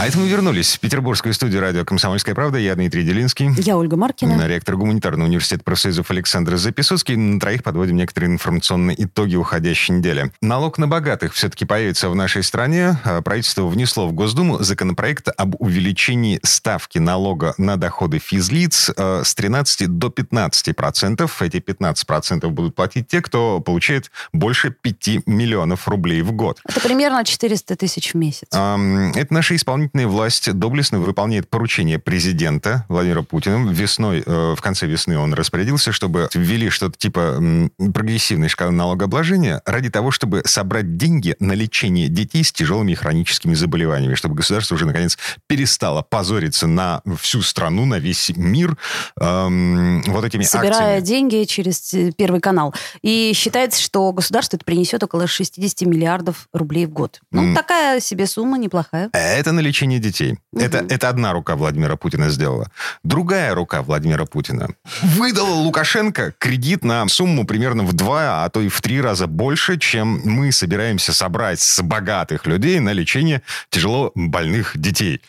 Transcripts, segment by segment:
А это мы вернулись в петербургскую студию радио «Комсомольская правда». Я Дмитрий Делинский. Я Ольга Маркина. Ректор гуманитарного университета профсоюзов Александр Записоцкий. На троих подводим некоторые информационные итоги уходящей недели. Налог на богатых все-таки появится в нашей стране. А Правительство внесло в Госдуму законопроект об увеличении ставки налога на доходы физлиц э, с 13 до 15 процентов. Эти 15 процентов будут платить те, кто получает больше 5 миллионов рублей в год. Это примерно 400 тысяч в месяц. Это наша исполнительная власть доблестно выполняет поручение президента Владимира Путина. Весной, э, в конце весны он распорядился, чтобы ввели что-то типа прогрессивной шкалы налогообложения ради того, чтобы собрать деньги на лечение детей с тяжелыми хроническими заболеваниями, чтобы государство уже, наконец, перестало позориться на всю страну, на весь мир эм, вот этими Собирая акциями. деньги через Первый канал. И считается, что государство это принесет около 60 миллиардов рублей в год. Ну, М. такая себе сумма неплохая. Это на лечение детей. Мгм. Это, это одна рука Владимира Путина сделала. Другая рука Владимира Путина выдала Лукашенко кредит на сумму примерно в два, а то и в три раза больше, чем мы собираемся собрать с богатых людей на лечение тяжело больных детей.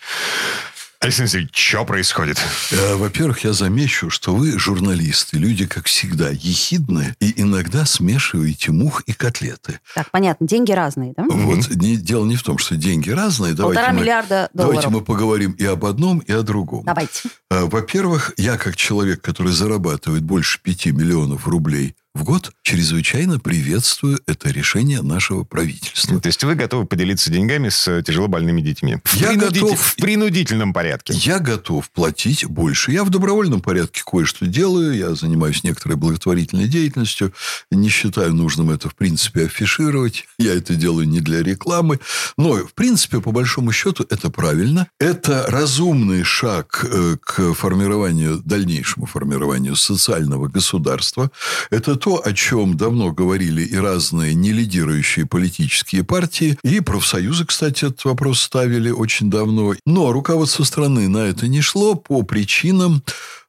Александр Сергеевич, что происходит? Э, Во-первых, я замечу, что вы, журналисты, люди, как всегда, ехидные и иногда смешиваете мух и котлеты. Так, понятно, деньги разные, да? Вот не, дело не в том, что деньги разные. Полтора Давайте мы, миллиарда долларов. давайте мы поговорим и об одном, и о другом. Давайте. Э, Во-первых, я как человек, который зарабатывает больше 5 миллионов рублей в год, чрезвычайно приветствую это решение нашего правительства. То есть вы готовы поделиться деньгами с тяжело больными детьми? В, Я принудитель- готов. в принудительном порядке. Я готов платить больше. Я в добровольном порядке кое-что делаю. Я занимаюсь некоторой благотворительной деятельностью. Не считаю нужным это, в принципе, афишировать. Я это делаю не для рекламы. Но, в принципе, по большому счету, это правильно. Это разумный шаг э, к формированию, дальнейшему формированию социального государства. Это то, о чем давно говорили и разные нелидирующие политические партии. И профсоюзы, кстати, этот вопрос ставили очень давно. Но руководство страны на это не шло по причинам,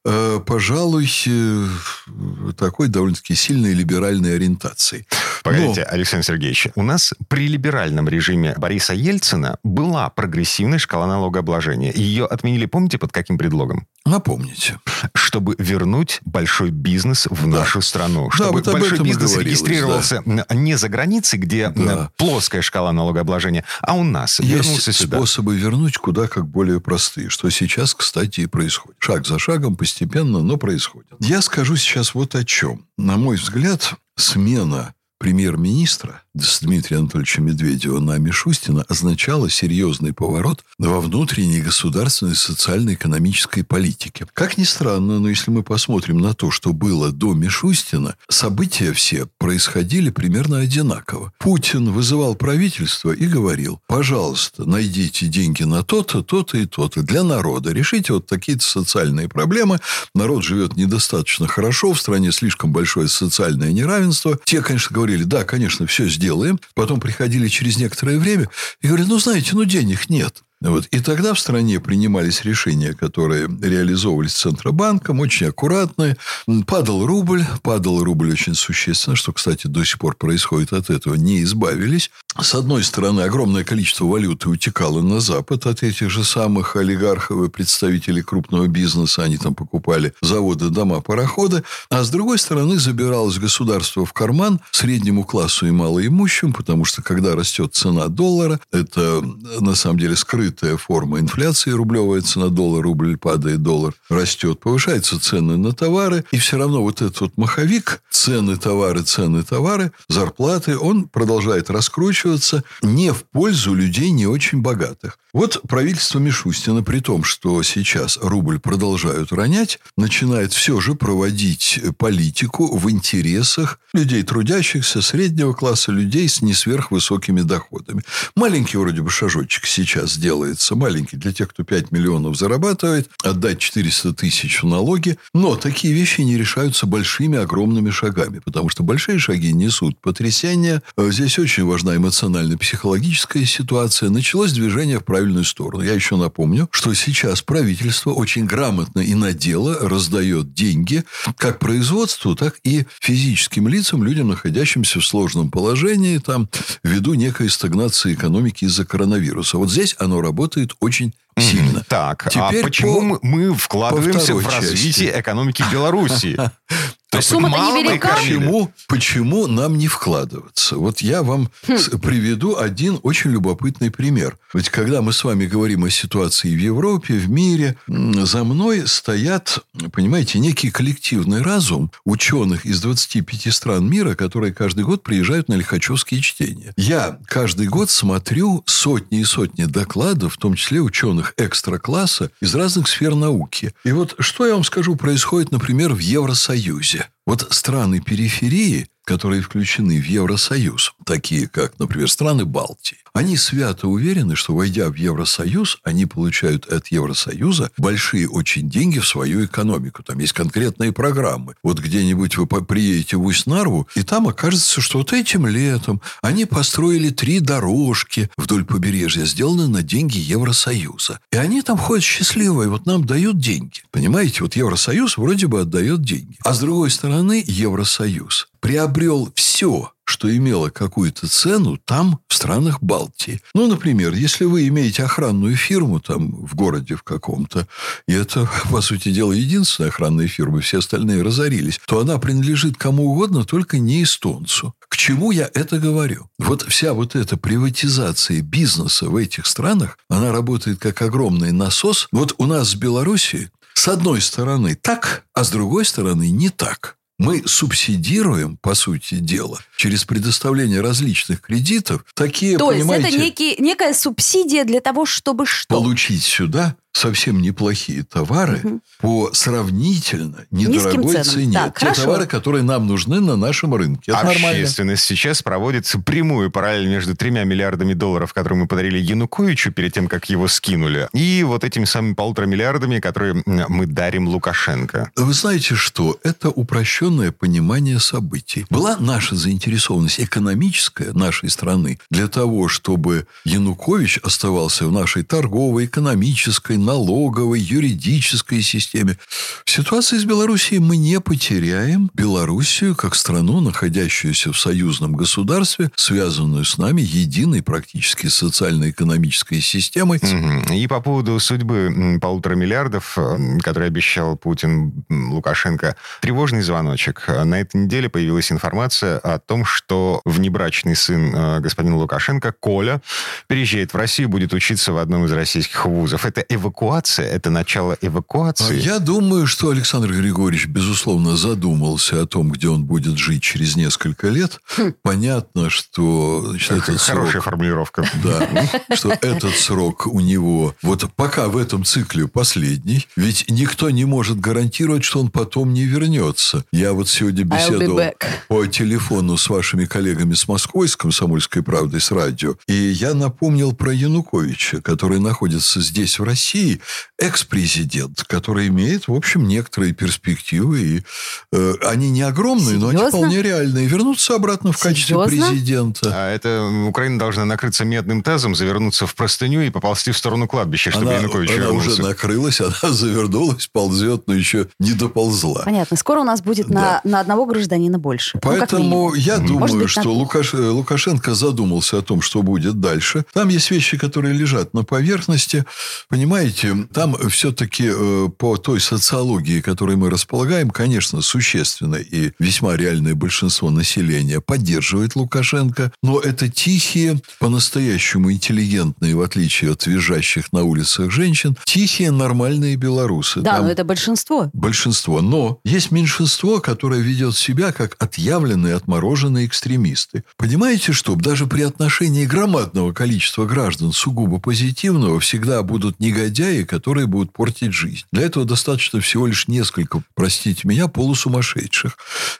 э, пожалуй, э, такой довольно-таки сильной либеральной ориентации. Погодите, Александр Сергеевич, у нас при либеральном режиме Бориса Ельцина была прогрессивная шкала налогообложения. Ее отменили, помните, под каким предлогом? Напомните. Чтобы вернуть большой бизнес в Да. нашу страну. Да, Чтобы вот большой бизнес регистрировался м, не за границей, где Да. плоская шкала налогообложения, а у нас. вернулся Есть сюда. способы вернуть куда как более простые, что сейчас, кстати, и происходит. Шаг за шагом, постепенно, но происходит. Я скажу сейчас вот о чем. На мой взгляд, смена премьер-министра с Дмитрия Анатольевича Медведева на Мишустина означала серьезный поворот во внутренней государственной социально-экономической политике. Как ни странно, но если мы посмотрим на то, что было до Мишустина, события все происходили примерно одинаково. Путин вызывал правительство и говорил, пожалуйста, найдите деньги на то-то, то-то и то-то для народа. Решите вот такие-то социальные проблемы. Народ живет недостаточно хорошо, в стране слишком большое социальное неравенство. Те, конечно, говорили, да, конечно, все сделаем. Потом приходили через некоторое время и говорили, ну, знаете, ну, денег нет. Вот. И тогда в стране принимались решения, которые реализовывались Центробанком, очень аккуратные. Падал рубль, падал рубль очень существенно, что, кстати, до сих пор происходит от этого, не избавились. С одной стороны, огромное количество валюты утекало на Запад от этих же самых олигархов и представителей крупного бизнеса. Они там покупали заводы, дома, пароходы. А с другой стороны, забиралось государство в карман среднему классу и малоимущим, потому что, когда растет цена доллара, это, на самом деле, скрытая форма инфляции, рублевая цена доллара, рубль падает, доллар растет, повышаются цены на товары, и все равно вот этот вот маховик, цены товары, цены товары, зарплаты, он продолжает раскручиваться не в пользу людей не очень богатых. Вот правительство Мишустина, при том, что сейчас рубль продолжают ронять, начинает все же проводить политику в интересах людей трудящихся, среднего класса, людей с не сверхвысокими доходами. Маленький вроде бы шажочек сейчас сделали делается маленький для тех, кто 5 миллионов зарабатывает, отдать 400 тысяч в налоги. Но такие вещи не решаются большими, огромными шагами, потому что большие шаги несут потрясения. Э, здесь очень важна эмоционально-психологическая ситуация. Началось движение в правильную сторону. Я еще напомню, что сейчас правительство очень грамотно и на дело раздает деньги как производству, так и физическим лицам, людям, находящимся в сложном положении, там, ввиду некой стагнации экономики из-за коронавируса. Вот здесь оно работает очень сильно. Так, а Теперь а почему по, мы вкладываемся в развитие части. экономики Беларуси? То есть Сумма мало невелика. Почему, почему нам не вкладываться? Вот я вам хм. приведу один очень любопытный пример. Ведь когда мы с вами говорим о ситуации в Европе, в мире, за мной стоят, понимаете, некий коллективный разум ученых из 25 стран мира, которые каждый год приезжают на Лихачевские чтения. Я каждый год смотрю сотни и сотни докладов, в том числе ученых экстра-класса из разных сфер науки. И вот что я вам скажу происходит, например, в Евросоюзе. Вот страны периферии которые включены в Евросоюз, такие как, например, страны Балтии, они свято уверены, что, войдя в Евросоюз, они получают от Евросоюза большие очень деньги в свою экономику. Там есть конкретные программы. Вот где-нибудь вы приедете в Усть-Нарву, и там окажется, что вот этим летом они построили три дорожки вдоль побережья, сделанные на деньги Евросоюза. И они там ходят счастливые, вот нам дают деньги. Понимаете, вот Евросоюз вроде бы отдает деньги. А с другой стороны, Евросоюз приобрел все, что имело какую-то цену там, в странах Балтии. Ну, например, если вы имеете охранную фирму там в городе в каком-то, и это, по сути дела, единственная охранная фирма, все остальные разорились, то она принадлежит кому угодно, только не эстонцу. К чему я это говорю? Вот вся вот эта приватизация бизнеса в этих странах, она работает как огромный насос. Вот у нас в Беларуси с одной стороны так, а с другой стороны не так. Мы субсидируем, по сути дела, через предоставление различных кредитов такие, То понимаете... есть это некий, некая субсидия для того, чтобы что? Получить сюда совсем неплохие товары угу. по сравнительно недорогой цене. Так, Те хорошо. товары, которые нам нужны на нашем рынке. Это Общественность нормально. сейчас проводится прямую параллель между тремя миллиардами долларов, которые мы подарили Януковичу перед тем, как его скинули, и вот этими самыми полутора миллиардами, которые мы дарим Лукашенко. Вы знаете что? Это упрощенное понимание событий. Была наша заинтересованность экономическая нашей страны для того, чтобы Янукович оставался в нашей торговой, экономической, налоговой, юридической системе. В ситуации с Белоруссией мы не потеряем Белоруссию как страну, находящуюся в союзном государстве, связанную с нами единой практически социально-экономической системой. И по поводу судьбы полутора миллиардов, которые обещал Путин Лукашенко, тревожный звоночек. На этой неделе появилась информация о том, что внебрачный сын э, господина Лукашенко, Коля, переезжает в Россию, будет учиться в одном из российских вузов. Это эвакуация эвакуация? Это начало эвакуации? Я думаю, что Александр Григорьевич, безусловно, задумался о том, где он будет жить через несколько лет. Хм. Понятно, что... Значит, этот Хорошая срок, формулировка. Да, что этот срок у него... Вот пока в этом цикле последний, ведь никто не может гарантировать, что он потом не вернется. Я вот сегодня беседовал по телефону с вашими коллегами с Москвой, с «Комсомольской правдой», с радио, и я напомнил про Януковича, который находится здесь, в России, России экс-президент, который имеет, в общем, некоторые перспективы. И, э, они не огромные, Серьезно? но они вполне реальные. Вернуться обратно в качестве Серьезно? президента. А это Украина должна накрыться медным тазом, завернуться в простыню и поползти в сторону кладбища, чтобы она, Янукович она вернулся. уже накрылась, она завернулась, ползет, но еще не доползла. Понятно. Скоро у нас будет да. на, на одного гражданина больше. Ну, Поэтому ну, я думаю, быть, что Лукаш... Лукашенко задумался о том, что будет дальше. Там есть вещи, которые лежат на поверхности. Понимаете, знаете, там все-таки э, по той социологии, которой мы располагаем, конечно, существенно и весьма реальное большинство населения поддерживает Лукашенко, но это тихие, по-настоящему интеллигентные, в отличие от визжащих на улицах женщин, тихие, нормальные белорусы. Да, там но это большинство. Большинство. Но есть меньшинство, которое ведет себя как отъявленные, отмороженные экстремисты. Понимаете, что даже при отношении громадного количества граждан сугубо позитивного всегда будут негодяи, негодяи, которые будут портить жизнь. Для этого достаточно всего лишь несколько, простите меня, полусумасшедших.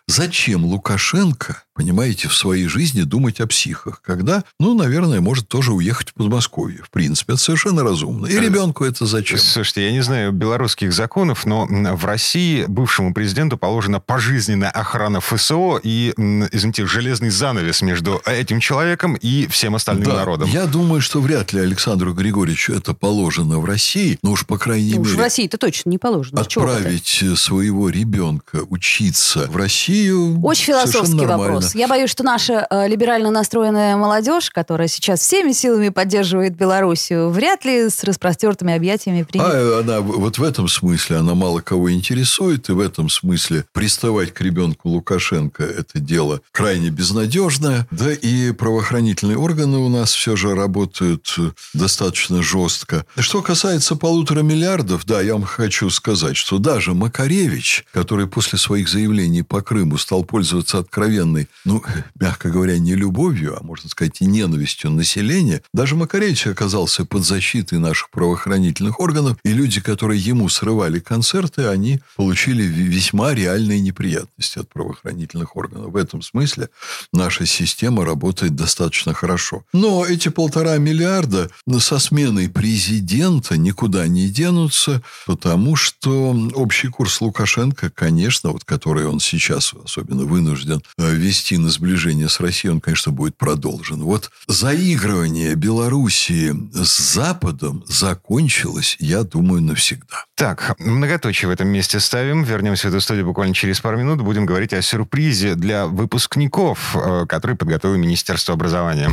Зачем Лукашенко понимаете, в своей жизни думать о психах. Когда, ну, наверное, может тоже уехать в Подмосковье. В принципе, это совершенно разумно. И ребенку это зачем? Слушайте, я не знаю белорусских законов, но в России бывшему президенту положена пожизненная охрана ФСО и, извините, железный занавес между этим человеком и всем остальным да, народом. Я думаю, что вряд ли Александру Григорьевичу это положено в России, но уж, по крайней ну, мере... в России это точно не положено. Отправить своего ребенка учиться в Россию Очень философский вопрос вопрос. Я боюсь, что наша э, либерально настроенная молодежь, которая сейчас всеми силами поддерживает Белоруссию, вряд ли с распростертыми объятиями примет. А она вот в этом смысле, она мало кого интересует, и в этом смысле приставать к ребенку Лукашенко – это дело крайне безнадежное. Да и правоохранительные органы у нас все же работают достаточно жестко. Что касается полутора миллиардов, да, я вам хочу сказать, что даже Макаревич, который после своих заявлений по Крыму стал пользоваться откровенной ну, мягко говоря, не любовью, а можно сказать и ненавистью населения, даже Макаревич оказался под защитой наших правоохранительных органов, и люди, которые ему срывали концерты, они получили весьма реальные неприятности от правоохранительных органов. В этом смысле наша система работает достаточно хорошо. Но эти полтора миллиарда со сменой президента никуда не денутся, потому что общий курс Лукашенко, конечно, вот который он сейчас особенно вынужден э, вести вести на сближение с Россией, он, конечно, будет продолжен. Вот заигрывание Белоруссии с Западом закончилось, я думаю, навсегда. Так, многоточие в этом месте ставим. Вернемся в эту студию буквально через пару минут. Будем говорить о сюрпризе для выпускников, э, который подготовило Министерство образования.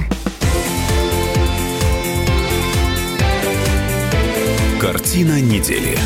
Картина недели.